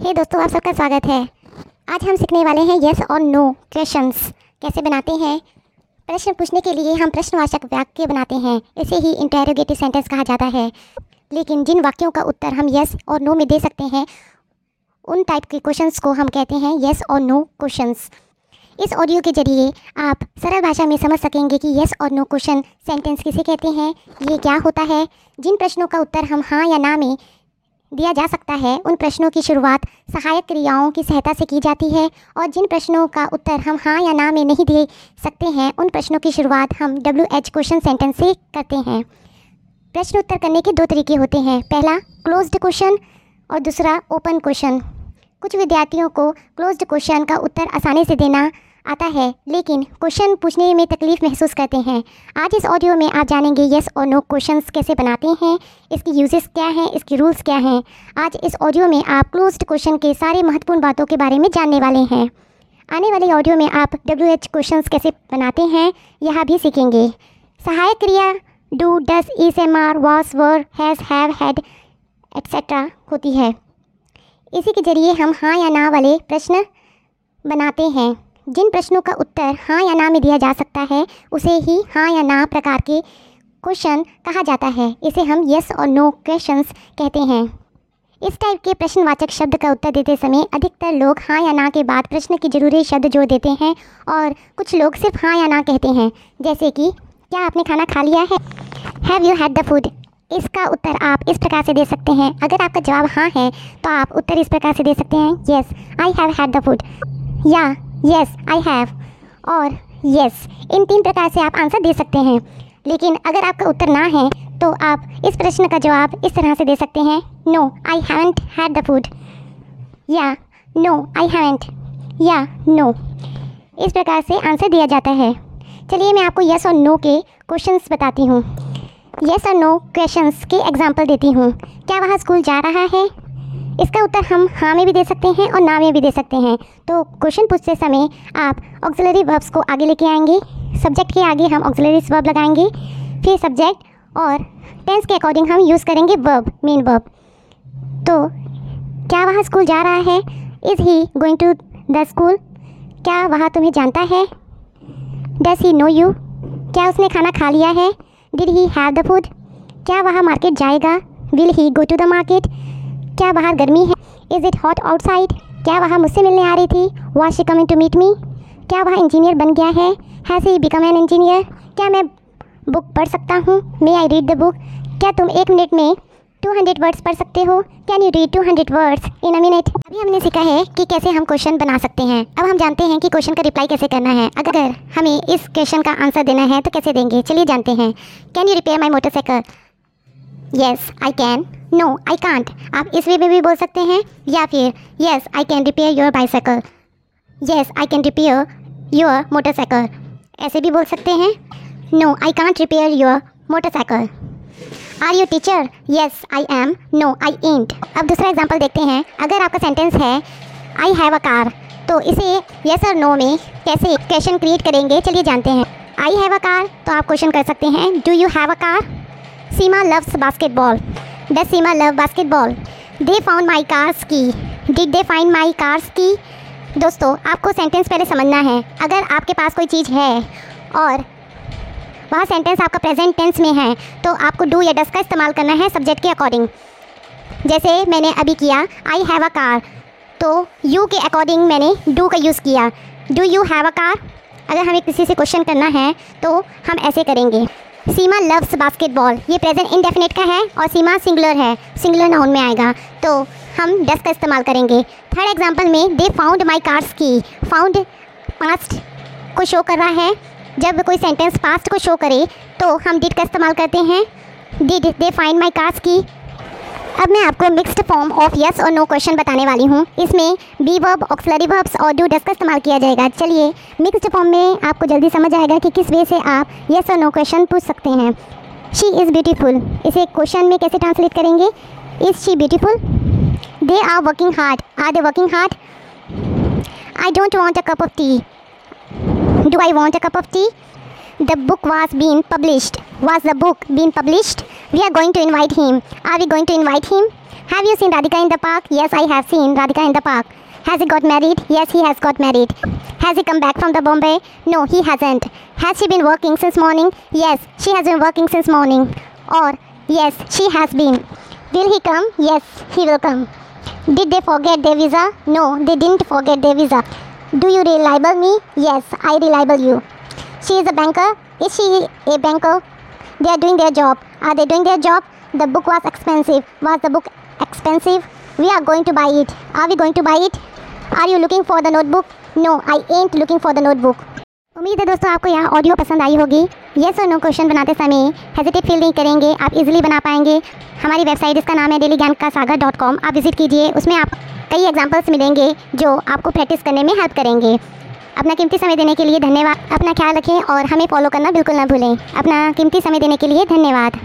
हे hey दोस्तों, आप सबका स्वागत है। आज हम सीखने वाले हैं यस और नो क्वेश्चंस कैसे बनाते हैं? प्रश्न पूछने के लिए हम प्रश्नवाचक वाक्य बनाते हैं। इसे ही इंटेरोगेटिव सेंटेंस कहा जाता है। लेकिन जिन वाक्यों का उत्तर हम यस और नो में दे सकते हैं, उन टाइप के क्वेश्चंस को हम कहते हैं यस और नो क्वेश्चंस इस ऑडियो के ज़रिए आप सरल भाषा में समझ सकेंगे कि यस और नो क्वेश्चन सेंटेंस किसे कहते हैं, ये क्या होता है? जिन प्रश्नों का उत्तर हम हाँ या ना में दिया जा सकता है। उन प्रश्नों की शुरुआत सहायक क्रियाओं की सहायता से की जाती है और जिन प्रश्नों का उत्तर हम हाँ या ना में नहीं दे सकते हैं, उन प्रश्नों की शुरुआत हम डब्ल्यू एच क्वेश्चन सेंटेंस से करते हैं। प्रश्न उत्तर करने के दो तरीके होते हैं। पहला क्लोज्ड क्वेश्चन और दूसरा ओपन क्वेश्चन कुछ विद्यार्थियों को क्लोज्ड क्वेश्चन का उत्तर आसानी से देना आता है, लेकिन क्वेश्चन पूछने में तकलीफ़ महसूस करते हैं। आज इस ऑडियो में आप जानेंगे येस और नो क्वेश्चंस कैसे बनाते हैं, इसकी यूजेस क्या हैं, इसके रूल्स क्या हैं। आज इस ऑडियो में आप क्लोज्ड क्वेश्चन के सारे महत्वपूर्ण बातों के बारे में जानने वाले हैं। आने वाले ऑडियो में आप डब्ल्यू एच क्वेश्चन कैसे बनाते हैं, यह भी सीखेंगे। सहायक क्रिया डू डस इस am are was were has have had etcetera होती है। इसी के ज़रिए हम हाँ या ना वाले प्रश्न बनाते हैं। जिन प्रश्नों का उत्तर हाँ या ना में दिया जा सकता है, उसे ही हाँ या ना प्रकार के क्वेश्चन कहा जाता है। इसे हम यस और नो क्वेश्चंस कहते हैं। इस टाइप के प्रश्नवाचक शब्द का उत्तर देते समय अधिकतर लोग हाँ या ना के बाद प्रश्न की ज़रूरी शब्द जोड़ देते हैं और कुछ लोग सिर्फ़ हाँ या ना कहते हैं। जैसे कि, क्या आपने खाना खा लिया है? Have you had the food इसका उत्तर आप इस प्रकार से दे सकते हैं। अगर आपका जवाब हाँ है तो आप उत्तर इस प्रकार से दे सकते हैं yes I have had the food या येस आई हैव और येस इन तीन प्रकार से आप आंसर दे सकते हैं। लेकिन अगर आपका उत्तर ना है तो आप इस प्रश्न का जवाब इस तरह से दे सकते हैं no I haven't had the food या नो आई हैवेंट या नो इस प्रकार से आंसर दिया जाता है। चलिए मैं आपको यस और नो के क्वेश्चंस बताती हूँ। यस और नो क्वेश्चंस के एग्जांपल देती हूँ। क्या वह स्कूल जा रहा है? इसका उत्तर हम हाँ में भी दे सकते हैं और ना में भी दे सकते हैं। तो क्वेश्चन पूछते समय आप ऑक्सिलरी वर्ब्स को आगे लेके आएँगे सब्जेक्ट के आगे हम ऑक्सिलरी वर्ब लगाएँगे, फिर सब्जेक्ट और टेंस के अकॉर्डिंग हम यूज़ करेंगे वर्ब मेन वर्ब तो क्या वहाँ स्कूल जा रहा है? Is he going to the school क्या वहाँ तुम्हें जानता है? डस ही नो यू क्या उसने खाना खा लिया है? Did he have the food क्या वहाँ मार्केट जाएगा? Will he go to the market क्या बाहर गर्मी है? इज़ इट हॉट आउटसाइड क्या वहाँ मुझसे मिलने आ रही थी? Was she coming to meet me क्या वहाँ इंजीनियर बन गया है? Has he become an engineer क्या मैं बुक पढ़ सकता हूँ? May I read the book क्या तुम एक मिनट में 200 वर्ड्स पढ़ सकते हो? Can you read 200 words in a minute अभी हमने सीखा है कि कैसे हम क्वेश्चन बना सकते हैं। अब हम जानते हैं कि क्वेश्चन का रिप्लाई कैसे करना है। अगर हमें इस क्वेश्चन का आंसर देना है तो कैसे देंगे? चलिए जानते हैं। Can you repair my motorcycle yes I can no I can't आप इस वे में भी बोल सकते हैं, या फिर yes I can repair your bicycle yes I can repair your motorcycle ऐसे भी बोल सकते हैं? No I can't repair your motorcycle are you teacher yes I am no I ain't अब दूसरा एग्ज़ाम्पल देखते हैं। अगर आपका सेंटेंस है आई हैव अ कार तो इसे येस और नो में कैसे क्वेश्चन क्रिएट करेंगे, चलिए जानते हैं। आई हैव अ कार तो आप क्वेश्चन कर सकते हैं। Do you have a car Seema loves basketball Does Seema love basketball? They found my car's key. Did they find my car's key? दोस्तों, आपको सेंटेंस पहले समझना है अगर आपके पास कोई चीज़ है और वह सेंटेंस आपका प्रेजेंट टेंस में है तो आपको डू या डस का इस्तेमाल करना है सब्जेक्ट के अकॉर्डिंग जैसे मैंने अभी किया आई हैव अ कार तो यू के अकॉर्डिंग मैंने डू का यूज़ किया do you have a car अगर हमें किसी से क्वेश्चन करना है तो हम ऐसे करेंगे सीमा लव्स बास्केटबॉल ये प्रेजेंट इनडेफिनेट का है और सीमा सिंगुलर है. सिंगुलर नाउन में आएगा. तो हम डस का इस्तेमाल करेंगे. थर्ड एग्ज़ाम्पल में दे फाउंड माई कार्स की फाउंड पास्ट को शो कर रहा है. जब कोई सेंटेंस पास्ट को शो करे तो हम डिड का इस्तेमाल करते हैं. Did they find my cars की अब मैं आपको मिक्स्ड फॉर्म ऑफ़ यस और नो क्वेश्चन बताने वाली हूँ। इसमें बी वर्ब ऑक्सलरी वर्ब्स और डू डस का इस्तेमाल किया जाएगा। चलिए मिक्स्ड फॉर्म में आपको जल्दी समझ आएगा कि किस वे से आप यस और नो क्वेश्चन पूछ सकते हैं। शी इज़ ब्यूटीफुल इसे क्वेश्चन में कैसे ट्रांसलेट करेंगे? Is she beautiful they are working hard are they working hard I don't want a cup of tea do I want a cup of tea the book was been published was the book being published? We are going to invite him are we going to invite him Have you seen Radhika in the park? Yes, I have seen Radhika in the park. Has he got married? Yes, he has got married. Has he come back from the Bombay? No, he hasn't. Has she been working since morning? Yes, she has been working since morning. Or, yes, she has been. Will he come? Yes, he will come. Did they forget their visa? No, they didn't forget their visa. Do you reliable me? Yes, I reliable you. She is a banker. Is she a banker? They are doing their job. Are they doing their job? The book was expensive. Was the book expensive? We are going to buy it. Are we going to buy it? Are you looking for the notebook? No, I ain't looking for the notebook. उम्मीद है दोस्तों आपको यह audio पसंद आई होगी yes और no question बनाते समय हेजिटेट फील नहीं करेंगे आप इजीली बना पाएँगे हमारी वेबसाइट इसका नाम है डेली ज्ञान का सागर डॉट कॉम आप विज़िट कीजिए उसमें आप कई एग्जाम्पल्स मिलेंगे जो आपको प्रैक्टिस करने में हेल्प करेंगे अपना कीमती समय देने के लिए धन्यवाद। अपना ख्याल रखें और हमें फॉलो करना बिल्कुल ना भूलें। अपना कीमती समय देने के लिए धन्यवाद।